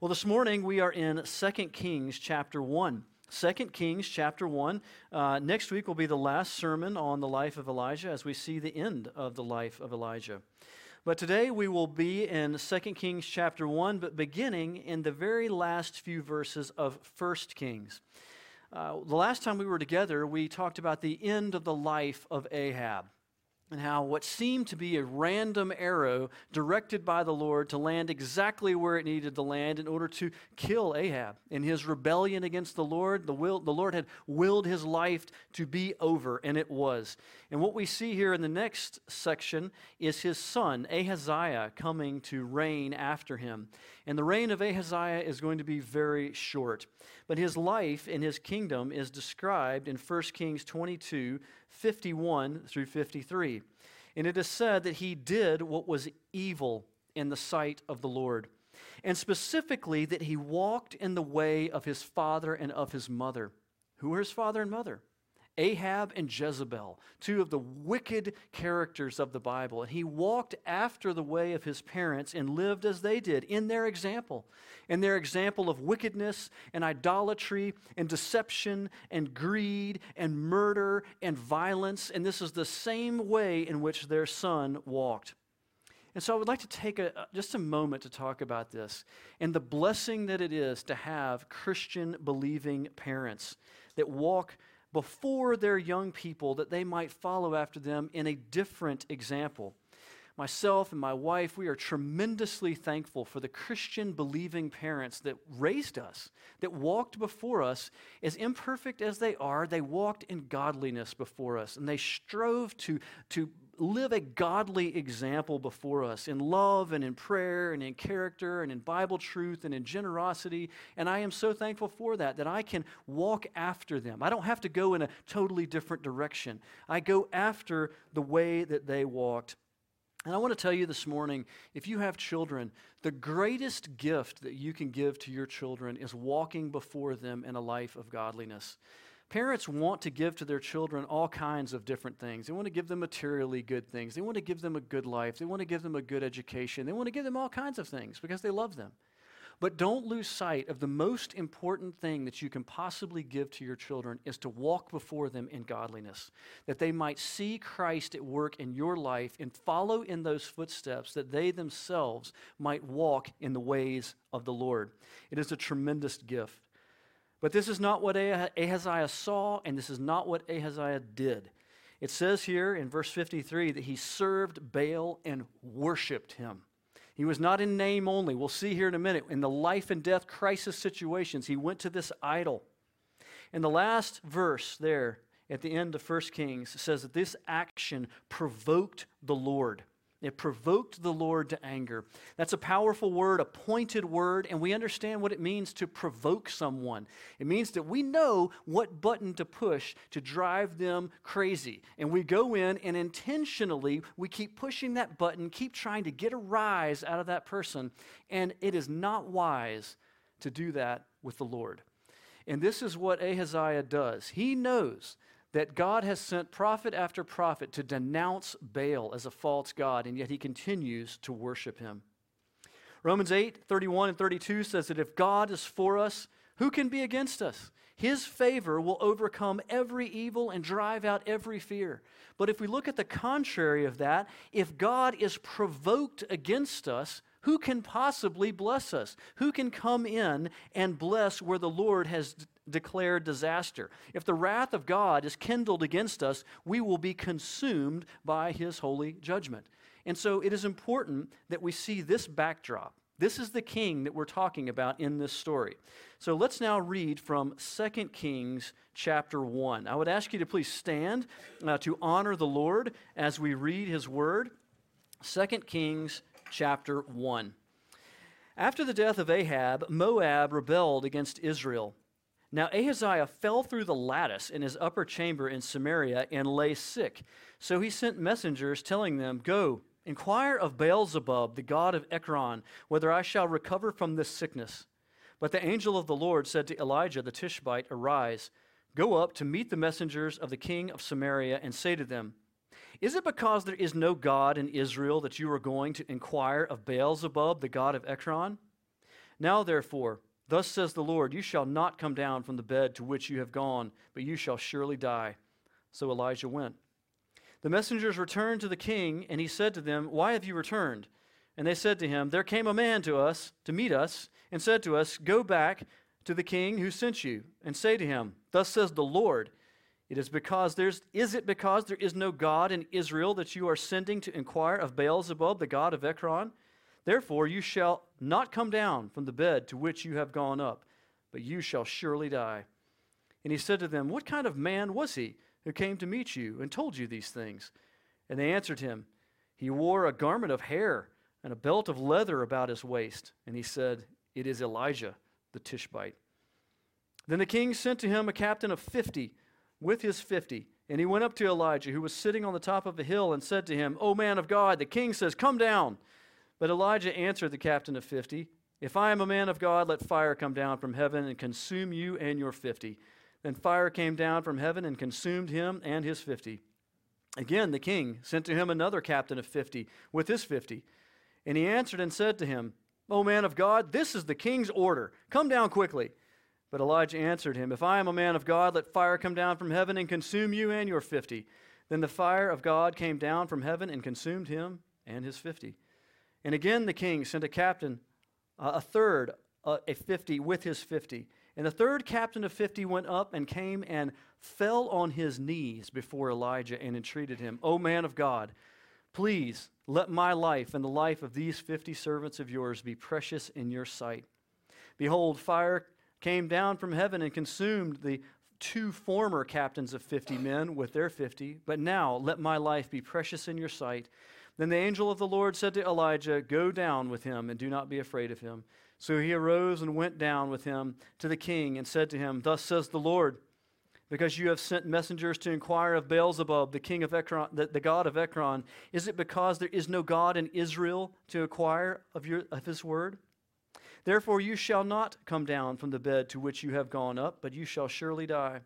Well, this morning we are in 2 Kings chapter 1. 2 Kings chapter 1. Uh, next week will be the last sermon on the life of Elijah as we see the end of the life of Elijah. But today we will be in 2 Kings chapter 1, but beginning in the very last few verses of 1 Kings. Uh, the last time we were together, we talked about the end of the life of Ahab and how what seemed to be a random arrow directed by the Lord to land exactly where it needed to land in order to kill Ahab. In his rebellion against the Lord, the, will, the Lord had willed his life to be over, and it was. And what we see here in the next section is his son, Ahaziah, coming to reign after him. And the reign of Ahaziah is going to be very short. But his life in his kingdom is described in 1 Kings 22 51 through 53. And it is said that he did what was evil in the sight of the Lord, and specifically that he walked in the way of his father and of his mother. Who were his father and mother? Ahab and Jezebel, two of the wicked characters of the Bible. And he walked after the way of his parents and lived as they did in their example, in their example of wickedness and idolatry and deception and greed and murder and violence. And this is the same way in which their son walked. And so I would like to take a, just a moment to talk about this and the blessing that it is to have Christian believing parents that walk before their young people that they might follow after them in a different example. Myself and my wife, we are tremendously thankful for the Christian believing parents that raised us, that walked before us. As imperfect as they are, they walked in godliness before us, and they strove to, to live a godly example before us in love and in prayer and in character and in Bible truth and in generosity. And I am so thankful for that, that I can walk after them. I don't have to go in a totally different direction. I go after the way that they walked. And I want to tell you this morning if you have children, the greatest gift that you can give to your children is walking before them in a life of godliness. Parents want to give to their children all kinds of different things. They want to give them materially good things. They want to give them a good life. They want to give them a good education. They want to give them all kinds of things because they love them. But don't lose sight of the most important thing that you can possibly give to your children is to walk before them in godliness, that they might see Christ at work in your life and follow in those footsteps, that they themselves might walk in the ways of the Lord. It is a tremendous gift. But this is not what Ahaziah saw, and this is not what Ahaziah did. It says here in verse 53 that he served Baal and worshiped him. He was not in name only. We'll see here in a minute. In the life and death crisis situations, he went to this idol. And the last verse there at the end of 1 Kings, says that this action provoked the Lord. It provoked the Lord to anger. That's a powerful word, a pointed word, and we understand what it means to provoke someone. It means that we know what button to push to drive them crazy. And we go in and intentionally we keep pushing that button, keep trying to get a rise out of that person. And it is not wise to do that with the Lord. And this is what Ahaziah does. He knows that God has sent prophet after prophet to denounce Baal as a false God, and yet he continues to worship him. Romans 8, 31 and 32 says that if God is for us, who can be against us? His favor will overcome every evil and drive out every fear. But if we look at the contrary of that, if God is provoked against us, who can possibly bless us? Who can come in and bless where the Lord has declared disaster. If the wrath of God is kindled against us, we will be consumed by his holy judgment. And so it is important that we see this backdrop. This is the king that we're talking about in this story. So let's now read from 2 Kings chapter 1. I would ask you to please stand uh, to honor the Lord as we read his word. 2 Kings chapter 1. After the death of Ahab, Moab rebelled against Israel. Now Ahaziah fell through the lattice in his upper chamber in Samaria and lay sick. So he sent messengers telling them, Go, inquire of Beelzebub, the god of Ekron, whether I shall recover from this sickness. But the angel of the Lord said to Elijah the Tishbite, Arise, go up to meet the messengers of the king of Samaria, and say to them, Is it because there is no God in Israel that you are going to inquire of Beelzebub, the god of Ekron? Now, therefore, thus says the Lord, you shall not come down from the bed to which you have gone, but you shall surely die. So Elijah went. The messengers returned to the king, and he said to them, Why have you returned? And they said to him, There came a man to us to meet us, and said to us, Go back to the king who sent you, and say to him, Thus says the Lord, it is because there's is it because there is no God in Israel that you are sending to inquire of Beelzebub, the god of Ekron? Therefore you shall not come down from the bed to which you have gone up, but you shall surely die. And he said to them, What kind of man was he who came to meet you and told you these things? And they answered him, He wore a garment of hair and a belt of leather about his waist. And he said, It is Elijah the Tishbite. Then the king sent to him a captain of fifty with his fifty. And he went up to Elijah, who was sitting on the top of a hill, and said to him, O man of God, the king says, Come down. But Elijah answered the captain of fifty, If I am a man of God, let fire come down from heaven and consume you and your fifty. Then fire came down from heaven and consumed him and his fifty. Again, the king sent to him another captain of fifty with his fifty. And he answered and said to him, O man of God, this is the king's order. Come down quickly. But Elijah answered him, If I am a man of God, let fire come down from heaven and consume you and your fifty. Then the fire of God came down from heaven and consumed him and his fifty. And again the king sent a captain, uh, a third, uh, a fifty, with his fifty. And the third captain of fifty went up and came and fell on his knees before Elijah and entreated him, O man of God, please let my life and the life of these fifty servants of yours be precious in your sight. Behold, fire came down from heaven and consumed the two former captains of fifty men with their fifty. But now let my life be precious in your sight. Then the angel of the Lord said to Elijah, Go down with him and do not be afraid of him. So he arose and went down with him to the king and said to him, Thus says the Lord, because you have sent messengers to inquire of Beelzebub, the king of Ekron, the, the god of Ekron. Is it because there is no God in Israel to inquire of, your, of his word? Therefore you shall not come down from the bed to which you have gone up, but you shall surely die.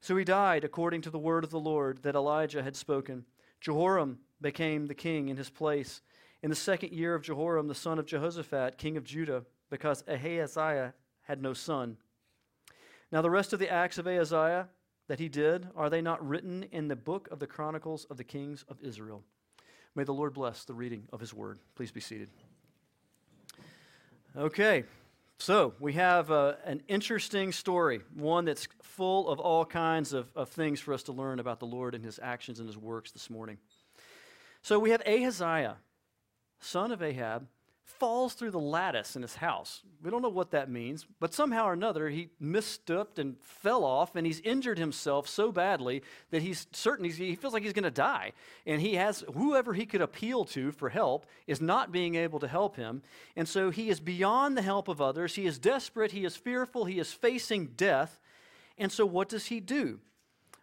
So he died according to the word of the Lord that Elijah had spoken. Jehoram became the king in his place in the second year of Jehoram, the son of Jehoshaphat, king of Judah, because Ahaziah had no son. Now, the rest of the acts of Ahaziah that he did, are they not written in the book of the Chronicles of the Kings of Israel? May the Lord bless the reading of his word. Please be seated. Okay, so we have uh, an interesting story, one that's full of all kinds of, of things for us to learn about the Lord and his actions and his works this morning. So we have Ahaziah, son of Ahab, falls through the lattice in his house. We don't know what that means, but somehow or another he misstepped and fell off, and he's injured himself so badly that he's certain he's, he feels like he's going to die. And he has whoever he could appeal to for help is not being able to help him. And so he is beyond the help of others. He is desperate, he is fearful, he is facing death. And so what does he do?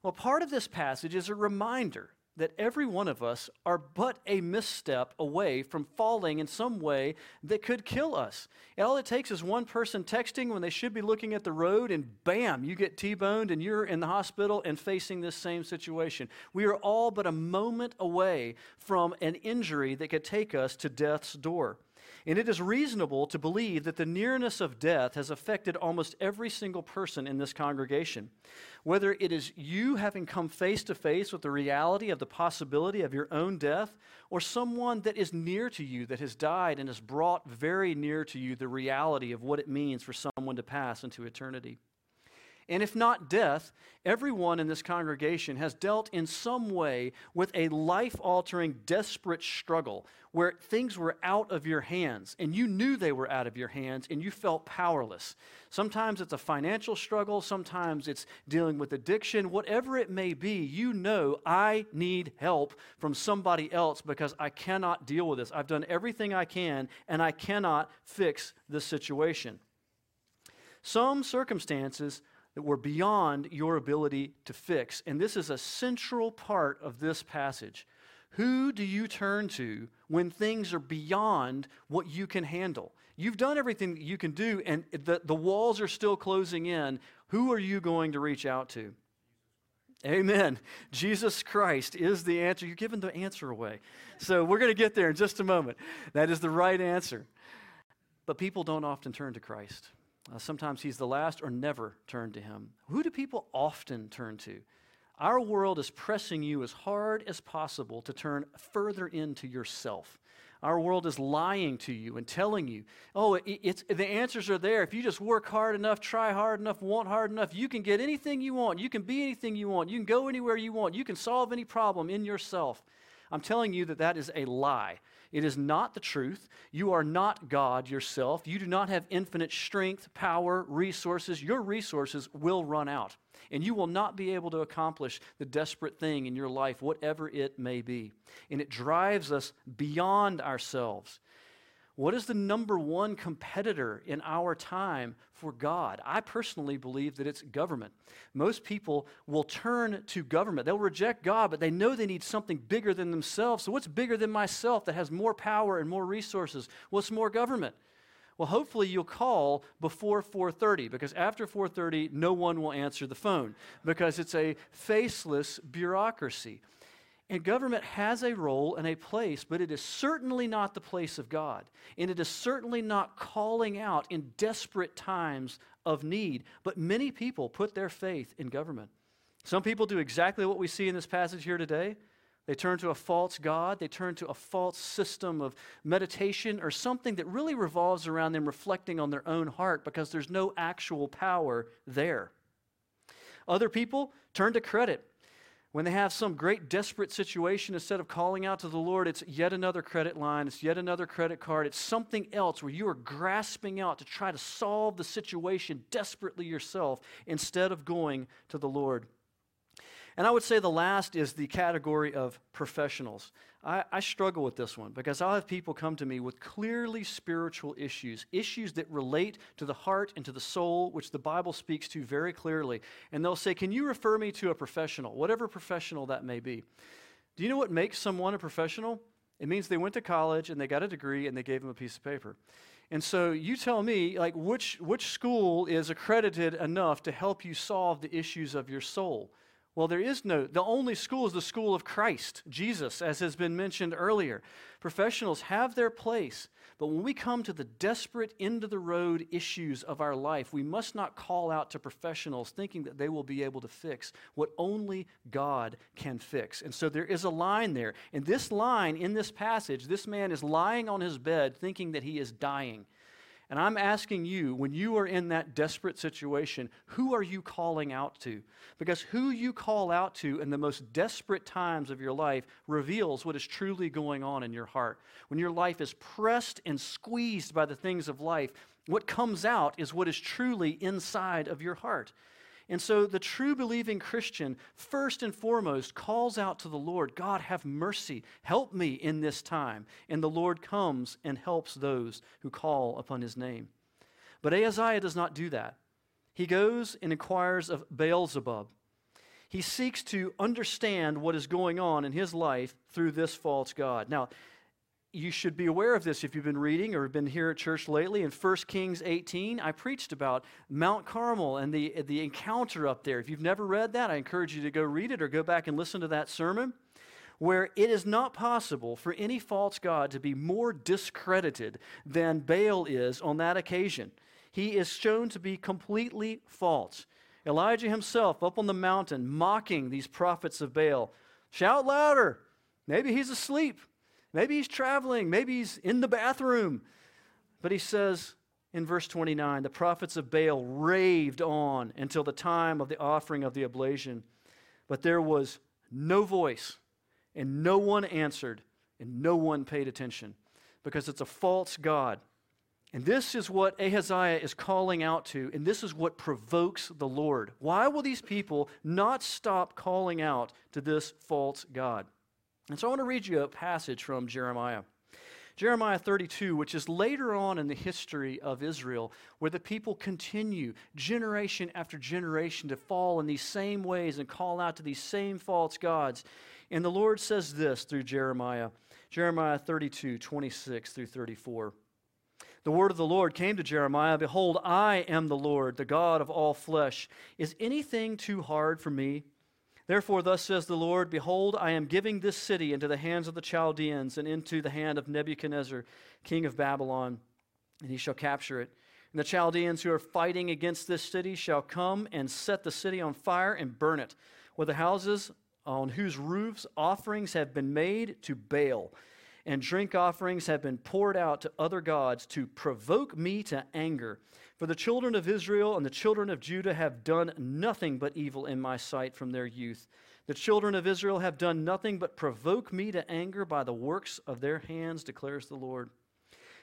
Well, part of this passage is a reminder that every one of us are but a misstep away from falling in some way that could kill us. And all it takes is one person texting when they should be looking at the road, and bam, you get T boned and you're in the hospital and facing this same situation. We are all but a moment away from an injury that could take us to death's door. And it is reasonable to believe that the nearness of death has affected almost every single person in this congregation. Whether it is you having come face to face with the reality of the possibility of your own death, or someone that is near to you that has died and has brought very near to you the reality of what it means for someone to pass into eternity. And if not death, everyone in this congregation has dealt in some way with a life altering, desperate struggle where things were out of your hands and you knew they were out of your hands and you felt powerless. Sometimes it's a financial struggle, sometimes it's dealing with addiction, whatever it may be, you know I need help from somebody else because I cannot deal with this. I've done everything I can and I cannot fix this situation. Some circumstances that were beyond your ability to fix. And this is a central part of this passage. Who do you turn to when things are beyond what you can handle? You've done everything that you can do, and the, the walls are still closing in. Who are you going to reach out to? Amen. Jesus Christ is the answer. You're giving the answer away. So we're going to get there in just a moment. That is the right answer. But people don't often turn to Christ. Uh, sometimes he's the last or never turn to him. Who do people often turn to? Our world is pressing you as hard as possible to turn further into yourself. Our world is lying to you and telling you, oh, it, it's, the answers are there. If you just work hard enough, try hard enough, want hard enough, you can get anything you want. You can be anything you want. You can go anywhere you want. You can solve any problem in yourself. I'm telling you that that is a lie. It is not the truth. You are not God yourself. You do not have infinite strength, power, resources. Your resources will run out, and you will not be able to accomplish the desperate thing in your life, whatever it may be. And it drives us beyond ourselves. What is the number one competitor in our time for God? I personally believe that it's government. Most people will turn to government. They'll reject God, but they know they need something bigger than themselves. So, what's bigger than myself that has more power and more resources? What's more government? Well, hopefully you'll call before 4:30 because after 4:30 no one will answer the phone because it's a faceless bureaucracy. And government has a role and a place, but it is certainly not the place of God. And it is certainly not calling out in desperate times of need. But many people put their faith in government. Some people do exactly what we see in this passage here today. They turn to a false God, they turn to a false system of meditation or something that really revolves around them reflecting on their own heart because there's no actual power there. Other people turn to credit when they have some great desperate situation, instead of calling out to the Lord, it's yet another credit line, it's yet another credit card, it's something else where you are grasping out to try to solve the situation desperately yourself instead of going to the Lord. And I would say the last is the category of professionals. I, I, struggle with this one because I'll have people come to me with clearly spiritual issues, issues that relate to the heart and to the soul, which the Bible speaks to very clearly. And they'll say, Can you refer me to a professional, whatever professional that may be? Do you know what makes someone a professional? It means they went to college and they got a degree and they gave them a piece of paper. And so you tell me, like, which, which school is accredited enough to help you solve the issues of your soul? Well, there is no, the only school is the school of Christ, Jesus, as has been mentioned earlier. Professionals have their place, but when we come to the desperate, end of the road issues of our life, we must not call out to professionals thinking that they will be able to fix what only God can fix. And so there is a line there. And this line in this passage, this man is lying on his bed thinking that he is dying. And I'm asking you, when you are in that desperate situation, who are you calling out to? Because who you call out to in the most desperate times of your life reveals what is truly going on in your heart. When your life is pressed and squeezed by the things of life, what comes out is what is truly inside of your heart. And so the true believing Christian, first and foremost, calls out to the Lord God, have mercy, help me in this time. And the Lord comes and helps those who call upon his name. But Ahaziah does not do that. He goes and inquires of Beelzebub. He seeks to understand what is going on in his life through this false God. Now, you should be aware of this if you've been reading or have been here at church lately. In 1 Kings 18, I preached about Mount Carmel and the, the encounter up there. If you've never read that, I encourage you to go read it or go back and listen to that sermon, where it is not possible for any false God to be more discredited than Baal is on that occasion. He is shown to be completely false. Elijah himself up on the mountain mocking these prophets of Baal. Shout louder. Maybe he's asleep. Maybe he's traveling. Maybe he's in the bathroom. But he says in verse 29 the prophets of Baal raved on until the time of the offering of the oblation. But there was no voice, and no one answered, and no one paid attention because it's a false God. And this is what Ahaziah is calling out to, and this is what provokes the Lord. Why will these people not stop calling out to this false God? And so I want to read you a passage from Jeremiah. Jeremiah 32, which is later on in the history of Israel, where the people continue generation after generation to fall in these same ways and call out to these same false gods. And the Lord says this through Jeremiah Jeremiah 32, 26 through 34. The word of the Lord came to Jeremiah Behold, I am the Lord, the God of all flesh. Is anything too hard for me? Therefore, thus says the Lord Behold, I am giving this city into the hands of the Chaldeans and into the hand of Nebuchadnezzar, king of Babylon. and he shall capture it. And the Chaldeans who are fighting against this city shall come and set the city on fire and burn it, with the houses on whose roofs offerings have been made to Baal, and drink offerings have been poured out to other gods to provoke me to anger. For the children of Israel and the children of Judah have done nothing but evil in my sight from their youth. The children of Israel have done nothing but provoke me to anger by the works of their hands, declares the Lord.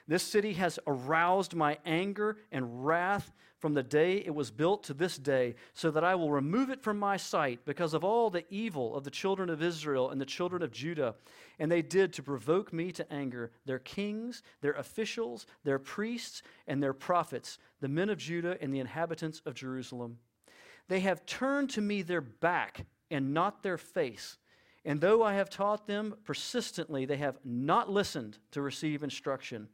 This city has aroused my anger and wrath from the day it was built to this day, so that I will remove it from my sight because of all the evil of the children of Israel and the children of Judah. And they did to provoke me to anger their kings, their officials, their priests, and their prophets, the men of Judah and the inhabitants of Jerusalem. They have turned to me their back and not their face. And though I have taught them persistently, they have not listened to receive instruction.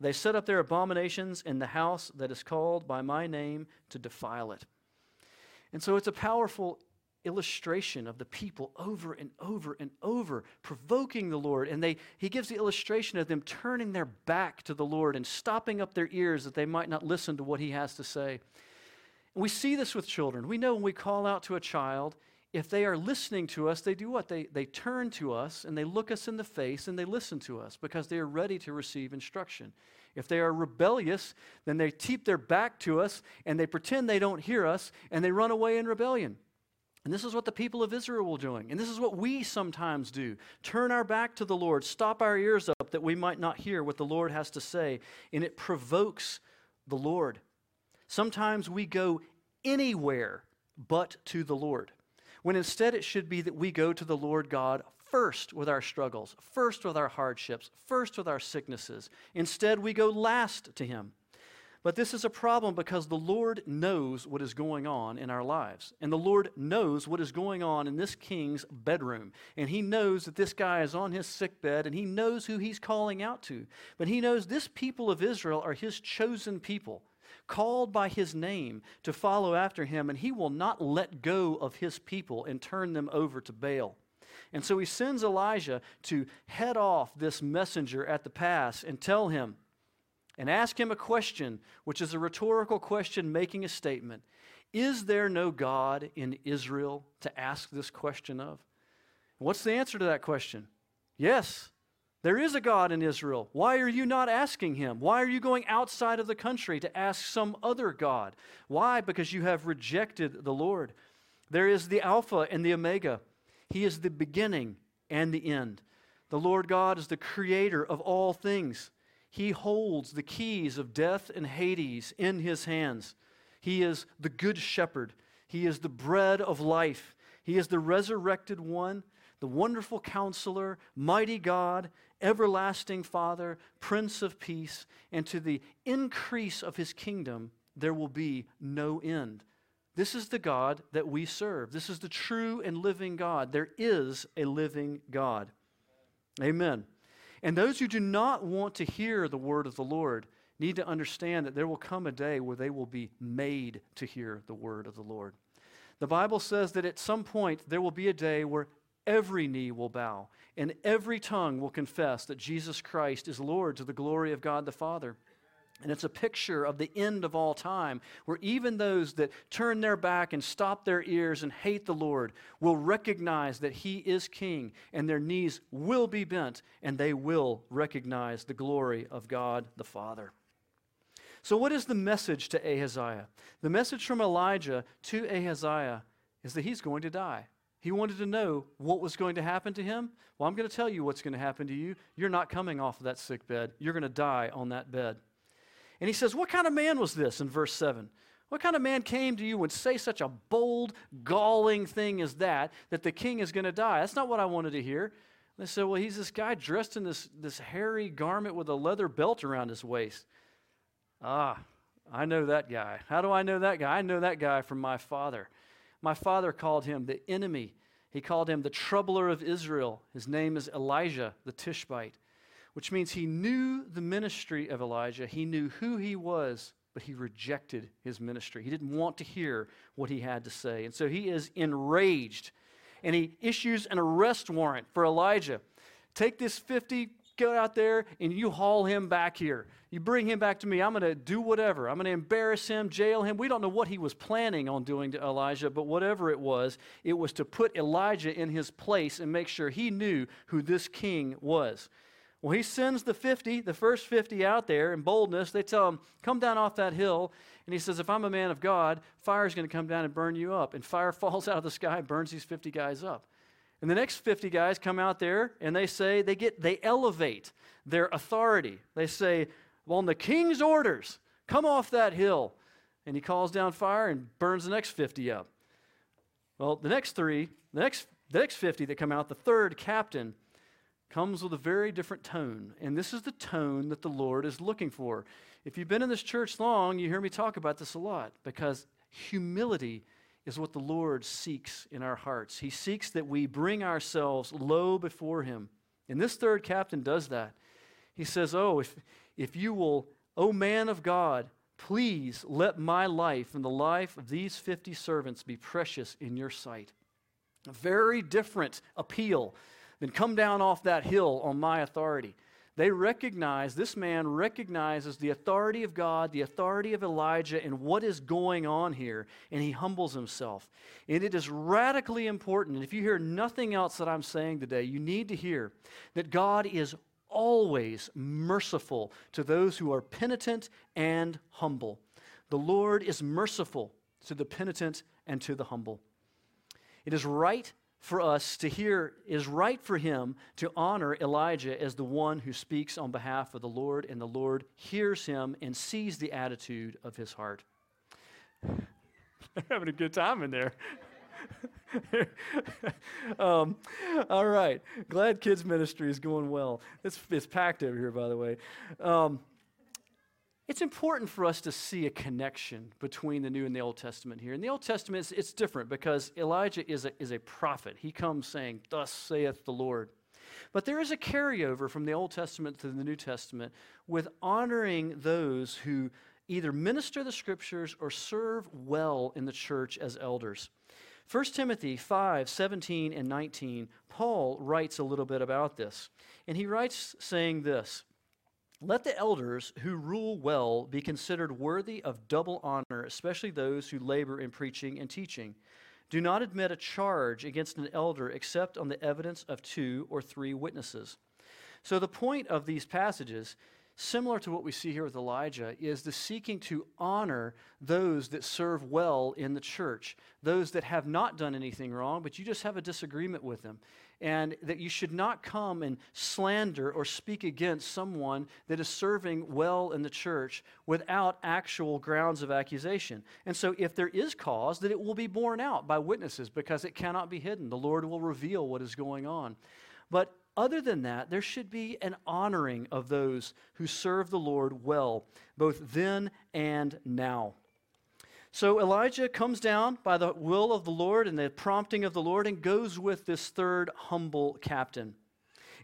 They set up their abominations in the house that is called by my name to defile it. And so it's a powerful illustration of the people over and over and over provoking the Lord. And they, he gives the illustration of them turning their back to the Lord and stopping up their ears that they might not listen to what he has to say. And we see this with children. We know when we call out to a child, if they are listening to us, they do what? They, they turn to us and they look us in the face and they listen to us because they are ready to receive instruction. If they are rebellious, then they keep their back to us and they pretend they don't hear us and they run away in rebellion. And this is what the people of Israel were doing. And this is what we sometimes do turn our back to the Lord, stop our ears up that we might not hear what the Lord has to say. And it provokes the Lord. Sometimes we go anywhere but to the Lord, when instead it should be that we go to the Lord God first with our struggles, first with our hardships, first with our sicknesses. Instead, we go last to Him. But this is a problem because the Lord knows what is going on in our lives. And the Lord knows what is going on in this king's bedroom. And he knows that this guy is on his sick bed and he knows who he's calling out to. But he knows this people of Israel are his chosen people, called by his name to follow after him. And he will not let go of his people and turn them over to Baal. And so he sends Elijah to head off this messenger at the pass and tell him and ask him a question, which is a rhetorical question making a statement. Is there no God in Israel to ask this question of? What's the answer to that question? Yes, there is a God in Israel. Why are you not asking him? Why are you going outside of the country to ask some other God? Why? Because you have rejected the Lord. There is the Alpha and the Omega, he is the beginning and the end. The Lord God is the creator of all things. He holds the keys of death and Hades in his hands. He is the good shepherd. He is the bread of life. He is the resurrected one, the wonderful counselor, mighty God, everlasting Father, Prince of Peace, and to the increase of his kingdom there will be no end. This is the God that we serve. This is the true and living God. There is a living God. Amen. And those who do not want to hear the word of the Lord need to understand that there will come a day where they will be made to hear the word of the Lord. The Bible says that at some point there will be a day where every knee will bow and every tongue will confess that Jesus Christ is Lord to the glory of God the Father. And it's a picture of the end of all time, where even those that turn their back and stop their ears and hate the Lord will recognize that He is King, and their knees will be bent, and they will recognize the glory of God the Father. So, what is the message to Ahaziah? The message from Elijah to Ahaziah is that he's going to die. He wanted to know what was going to happen to him. Well, I'm going to tell you what's going to happen to you. You're not coming off of that sick bed, you're going to die on that bed. And he says, What kind of man was this in verse 7? What kind of man came to you and say such a bold, galling thing as that, that the king is going to die? That's not what I wanted to hear. They said, Well, he's this guy dressed in this, this hairy garment with a leather belt around his waist. Ah, I know that guy. How do I know that guy? I know that guy from my father. My father called him the enemy. He called him the troubler of Israel. His name is Elijah the Tishbite which means he knew the ministry of Elijah. He knew who he was, but he rejected his ministry. He didn't want to hear what he had to say. And so he is enraged and he issues an arrest warrant for Elijah. Take this 50 go out there and you haul him back here. You bring him back to me. I'm going to do whatever. I'm going to embarrass him, jail him. We don't know what he was planning on doing to Elijah, but whatever it was, it was to put Elijah in his place and make sure he knew who this king was. Well, he sends the 50, the first 50 out there in boldness. They tell him, Come down off that hill. And he says, If I'm a man of God, fire is going to come down and burn you up. And fire falls out of the sky, burns these 50 guys up. And the next 50 guys come out there and they say, they get, they elevate their authority. They say, well, on the king's orders, come off that hill. And he calls down fire and burns the next 50 up. Well, the next three, the next, the next 50 that come out, the third captain, comes with a very different tone. And this is the tone that the Lord is looking for. If you've been in this church long, you hear me talk about this a lot because humility is what the Lord seeks in our hearts. He seeks that we bring ourselves low before Him. And this third captain does that. He says, Oh, if, if you will, O man of God, please let my life and the life of these 50 servants be precious in your sight. A very different appeal than come down off that hill on my authority. They recognize, this man recognizes the authority of God, the authority of Elijah, and what is going on here, and he humbles himself. And it is radically important, and if you hear nothing else that I'm saying today, you need to hear that God is always merciful to those who are penitent and humble. The Lord is merciful to the penitent and to the humble. It is right for us to hear, is right for him to honor Elijah as the one who speaks on behalf of the Lord, and the Lord hears him and sees the attitude of his heart. They're having a good time in there. um, all right. Glad kids ministry is going well. It's, it's packed over here, by the way. Um, it's important for us to see a connection between the New and the Old Testament here. In the Old Testament, it's, it's different because Elijah is a, is a prophet. He comes saying, Thus saith the Lord. But there is a carryover from the Old Testament to the New Testament with honoring those who either minister the scriptures or serve well in the church as elders. 1 Timothy 5 17 and 19, Paul writes a little bit about this. And he writes saying this let the elders who rule well be considered worthy of double honor, especially those who labor in preaching and teaching. Do not admit a charge against an elder except on the evidence of two or three witnesses. So, the point of these passages, similar to what we see here with Elijah, is the seeking to honor those that serve well in the church, those that have not done anything wrong, but you just have a disagreement with them and that you should not come and slander or speak against someone that is serving well in the church without actual grounds of accusation. And so, if there is cause, that it will be borne out by witnesses because it cannot be hidden. The Lord will reveal what is going on. But other than that, there should be an honoring of those who serve the Lord well, both then and now. So Elijah comes down by the will of the Lord and the prompting of the Lord and goes with this third humble captain.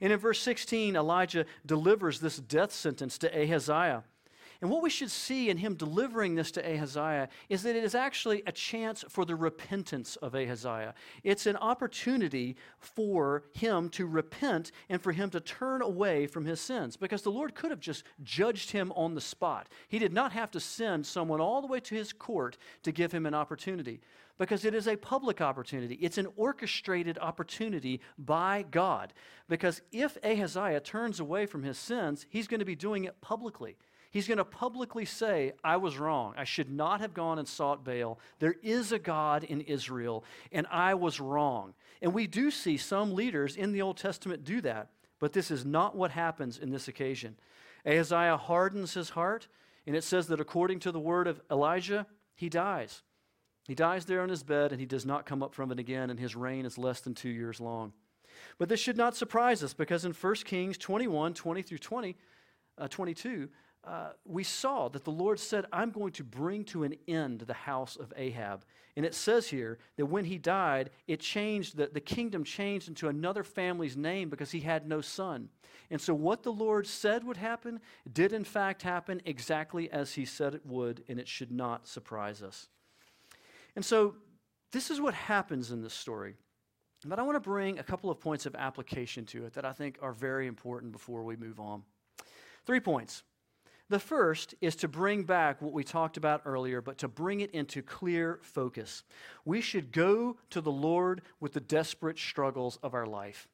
And in verse 16, Elijah delivers this death sentence to Ahaziah. And what we should see in him delivering this to Ahaziah is that it is actually a chance for the repentance of Ahaziah. It's an opportunity for him to repent and for him to turn away from his sins because the Lord could have just judged him on the spot. He did not have to send someone all the way to his court to give him an opportunity because it is a public opportunity. It's an orchestrated opportunity by God. Because if Ahaziah turns away from his sins, he's going to be doing it publicly. He's going to publicly say, I was wrong. I should not have gone and sought Baal. There is a God in Israel, and I was wrong. And we do see some leaders in the Old Testament do that, but this is not what happens in this occasion. Ahaziah hardens his heart, and it says that according to the word of Elijah, he dies. He dies there on his bed, and he does not come up from it again, and his reign is less than two years long. But this should not surprise us because in 1 Kings 21 20 through 20, uh, 22, we saw that the Lord said, I'm going to bring to an end the house of Ahab. And it says here that when he died, it changed, the, the kingdom changed into another family's name because he had no son. And so, what the Lord said would happen did in fact happen exactly as he said it would, and it should not surprise us. And so, this is what happens in this story. But I want to bring a couple of points of application to it that I think are very important before we move on. Three points. The first is to bring back what we talked about earlier, but to bring it into clear focus. We should go to the Lord with the desperate struggles of our life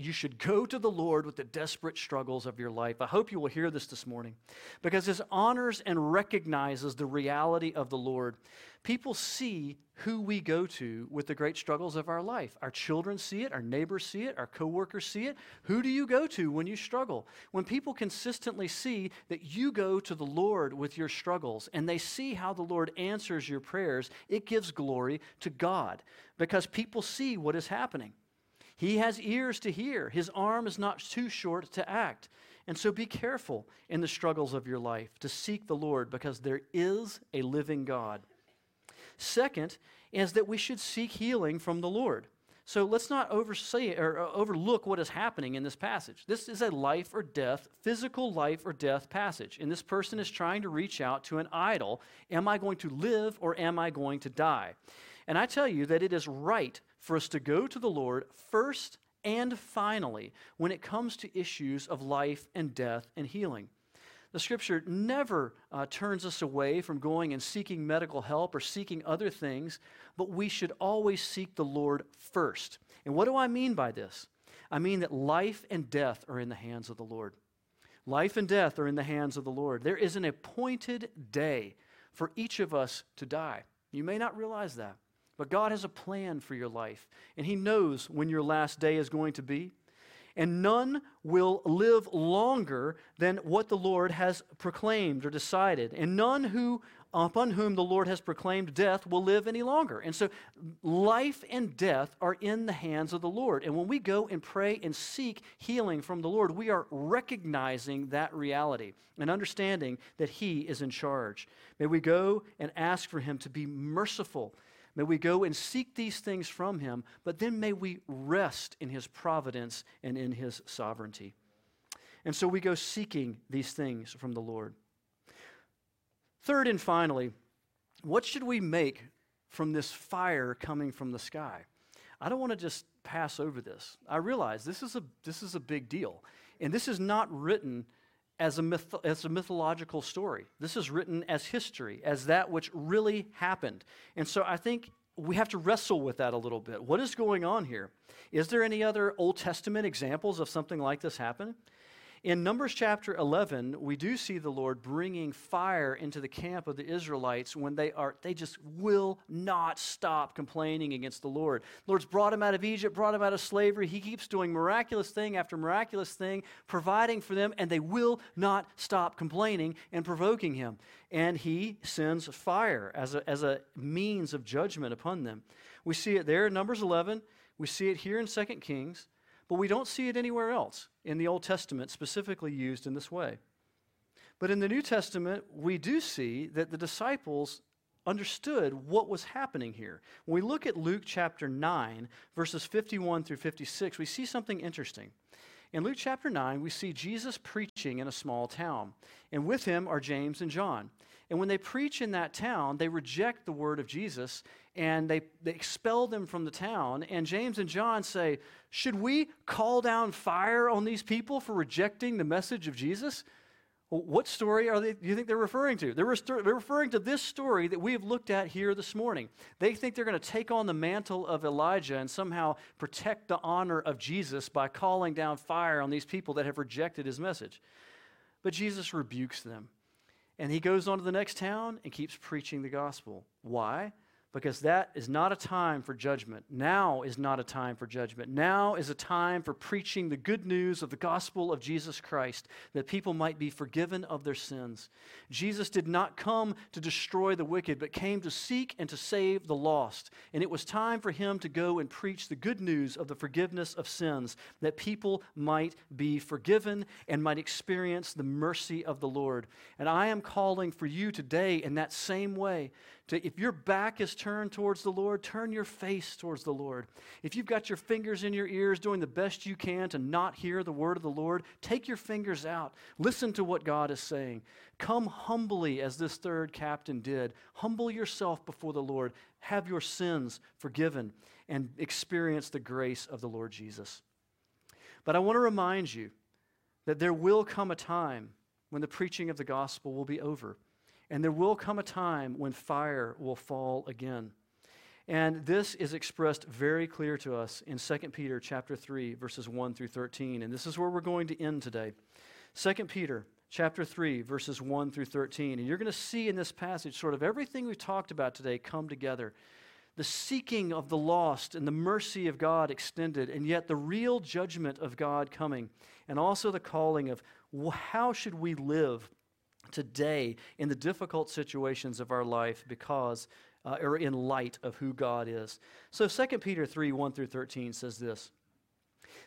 you should go to the Lord with the desperate struggles of your life. I hope you will hear this this morning because this honors and recognizes the reality of the Lord. People see who we go to with the great struggles of our life. Our children see it, our neighbors see it, our coworkers see it. Who do you go to when you struggle? When people consistently see that you go to the Lord with your struggles and they see how the Lord answers your prayers, it gives glory to God because people see what is happening. He has ears to hear. His arm is not too short to act. And so be careful in the struggles of your life to seek the Lord because there is a living God. Second is that we should seek healing from the Lord. So let's not oversee or uh, overlook what is happening in this passage. This is a life or death, physical life or death passage. And this person is trying to reach out to an idol. Am I going to live or am I going to die? And I tell you that it is right for us to go to the Lord first and finally when it comes to issues of life and death and healing. The scripture never uh, turns us away from going and seeking medical help or seeking other things, but we should always seek the Lord first. And what do I mean by this? I mean that life and death are in the hands of the Lord. Life and death are in the hands of the Lord. There is an appointed day for each of us to die. You may not realize that. But God has a plan for your life, and He knows when your last day is going to be. And none will live longer than what the Lord has proclaimed or decided. And none who upon whom the Lord has proclaimed death will live any longer. And so life and death are in the hands of the Lord. And when we go and pray and seek healing from the Lord, we are recognizing that reality and understanding that He is in charge. May we go and ask for Him to be merciful May we go and seek these things from him, but then may we rest in his providence and in his sovereignty. And so we go seeking these things from the Lord. Third and finally, what should we make from this fire coming from the sky? I don't want to just pass over this. I realize this is a, this is a big deal. And this is not written as a, myth, as a mythological story. This is written as history, as that which really happened. And so I think we have to wrestle with that a little bit. What is going on here? Is there any other Old Testament examples of something like this happen? In Numbers chapter 11, we do see the Lord bringing fire into the camp of the Israelites when they are they just will not stop complaining against the Lord. The Lord's brought him out of Egypt, brought him out of slavery. He keeps doing miraculous thing after miraculous thing, providing for them, and they will not stop complaining and provoking him. And he sends fire as a, as a means of judgment upon them. We see it there in Numbers 11. We see it here in 2 Kings. But we don't see it anywhere else in the Old Testament specifically used in this way. But in the New Testament, we do see that the disciples understood what was happening here. When we look at Luke chapter 9, verses 51 through 56, we see something interesting. In Luke chapter 9, we see Jesus preaching in a small town, and with him are James and John. And when they preach in that town, they reject the word of Jesus and they, they expel them from the town. And James and John say, Should we call down fire on these people for rejecting the message of Jesus? What story are they, do you think they're referring to? They're, they're referring to this story that we have looked at here this morning. They think they're going to take on the mantle of Elijah and somehow protect the honor of Jesus by calling down fire on these people that have rejected his message. But Jesus rebukes them. And he goes on to the next town and keeps preaching the gospel. Why? Because that is not a time for judgment. Now is not a time for judgment. Now is a time for preaching the good news of the gospel of Jesus Christ that people might be forgiven of their sins. Jesus did not come to destroy the wicked, but came to seek and to save the lost. And it was time for him to go and preach the good news of the forgiveness of sins that people might be forgiven and might experience the mercy of the Lord. And I am calling for you today in that same way to, if your back is turned towards the Lord, turn your face towards the Lord. If you've got your fingers in your ears doing the best you can to not hear the word of the Lord, take your fingers out. Listen to what God is saying. Come humbly as this third captain did. Humble yourself before the Lord. Have your sins forgiven and experience the grace of the Lord Jesus. But I want to remind you that there will come a time when the preaching of the gospel will be over. And there will come a time when fire will fall again. And this is expressed very clear to us in 2 Peter chapter 3 verses 1 through 13. And this is where we're going to end today. 2 Peter chapter 3 verses 1 through 13. And you're going to see in this passage sort of everything we've talked about today come together. The seeking of the lost and the mercy of God extended, and yet the real judgment of God coming, and also the calling of how should we live today in the difficult situations of our life because uh, or in light of who God is. So 2 Peter 3 1 through 13 says this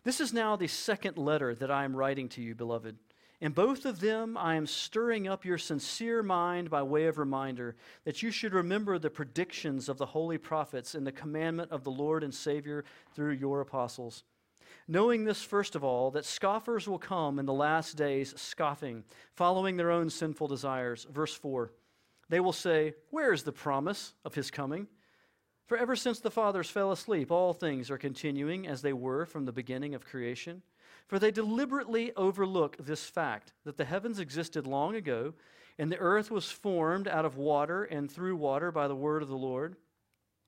This is now the second letter that I am writing to you, beloved. In both of them, I am stirring up your sincere mind by way of reminder that you should remember the predictions of the holy prophets and the commandment of the Lord and Savior through your apostles knowing this, first of all, that scoffers will come in the last days scoffing, following their own sinful desires. Verse 4 They will say, Where is the promise of his coming? For ever since the fathers fell asleep, all things are continuing as they were from the beginning of creation. For they deliberately overlook this fact that the heavens existed long ago, and the earth was formed out of water and through water by the word of the Lord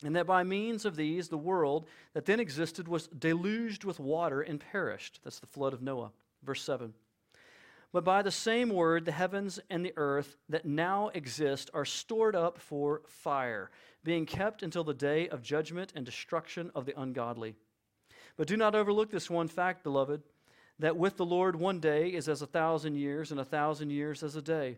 and that by means of these the world that then existed was deluged with water and perished. That's the flood of Noah. Verse 7. But by the same word, the heavens and the earth that now exist are stored up for fire, being kept until the day of judgment and destruction of the ungodly. But do not overlook this one fact, beloved, that with the Lord one day is as a thousand years, and a thousand years as a day.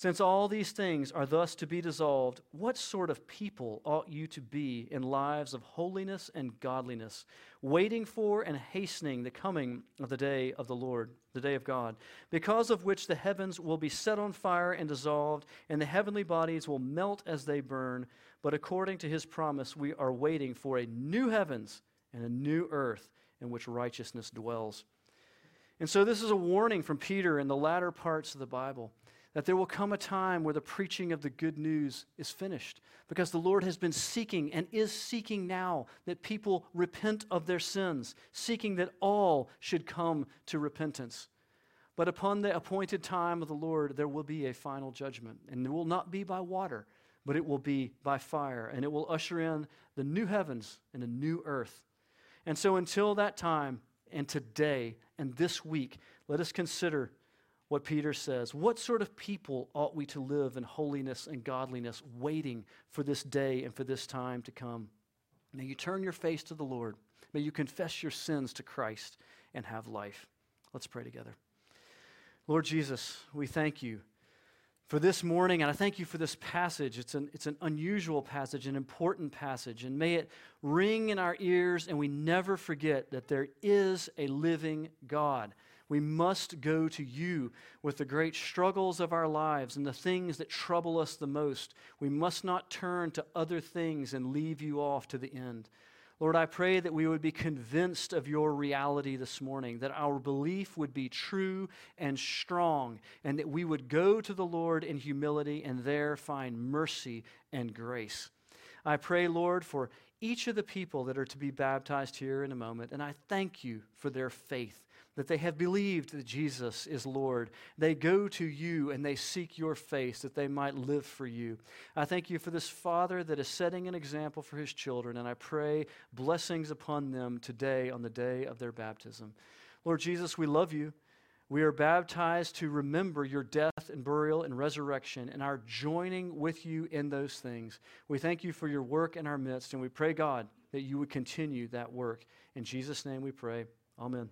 Since all these things are thus to be dissolved, what sort of people ought you to be in lives of holiness and godliness, waiting for and hastening the coming of the day of the Lord, the day of God, because of which the heavens will be set on fire and dissolved, and the heavenly bodies will melt as they burn? But according to his promise, we are waiting for a new heavens and a new earth in which righteousness dwells. And so, this is a warning from Peter in the latter parts of the Bible that there will come a time where the preaching of the good news is finished because the Lord has been seeking and is seeking now that people repent of their sins, seeking that all should come to repentance. But upon the appointed time of the Lord, there will be a final judgment, and it will not be by water, but it will be by fire, and it will usher in the new heavens and a new earth. And so, until that time, and today and this week, let us consider what Peter says. What sort of people ought we to live in holiness and godliness, waiting for this day and for this time to come? May you turn your face to the Lord. May you confess your sins to Christ and have life. Let's pray together. Lord Jesus, we thank you for this morning, and I thank you for this passage. It's an, it's an unusual passage, an important passage, and may it ring in our ears and we never forget that there is a living God we must go to you with the great struggles of our lives and the things that trouble us the most. We must not turn to other things and leave you off to the end. Lord, I pray that we would be convinced of your reality this morning, that our belief would be true and strong, and that we would go to the Lord in humility and there find mercy and grace. I pray, Lord, for each of the people that are to be baptized here in a moment, and I thank you for their faith that they have believed that Jesus is Lord. They go to you and they seek your face that they might live for you. I thank you for this Father that is setting an example for his children, and I pray blessings upon them today on the day of their baptism. Lord Jesus, we love you. We are baptized to remember your death and burial and resurrection and our joining with you in those things. We thank you for your work in our midst, and we pray, God, that you would continue that work. In Jesus' name we pray. Amen.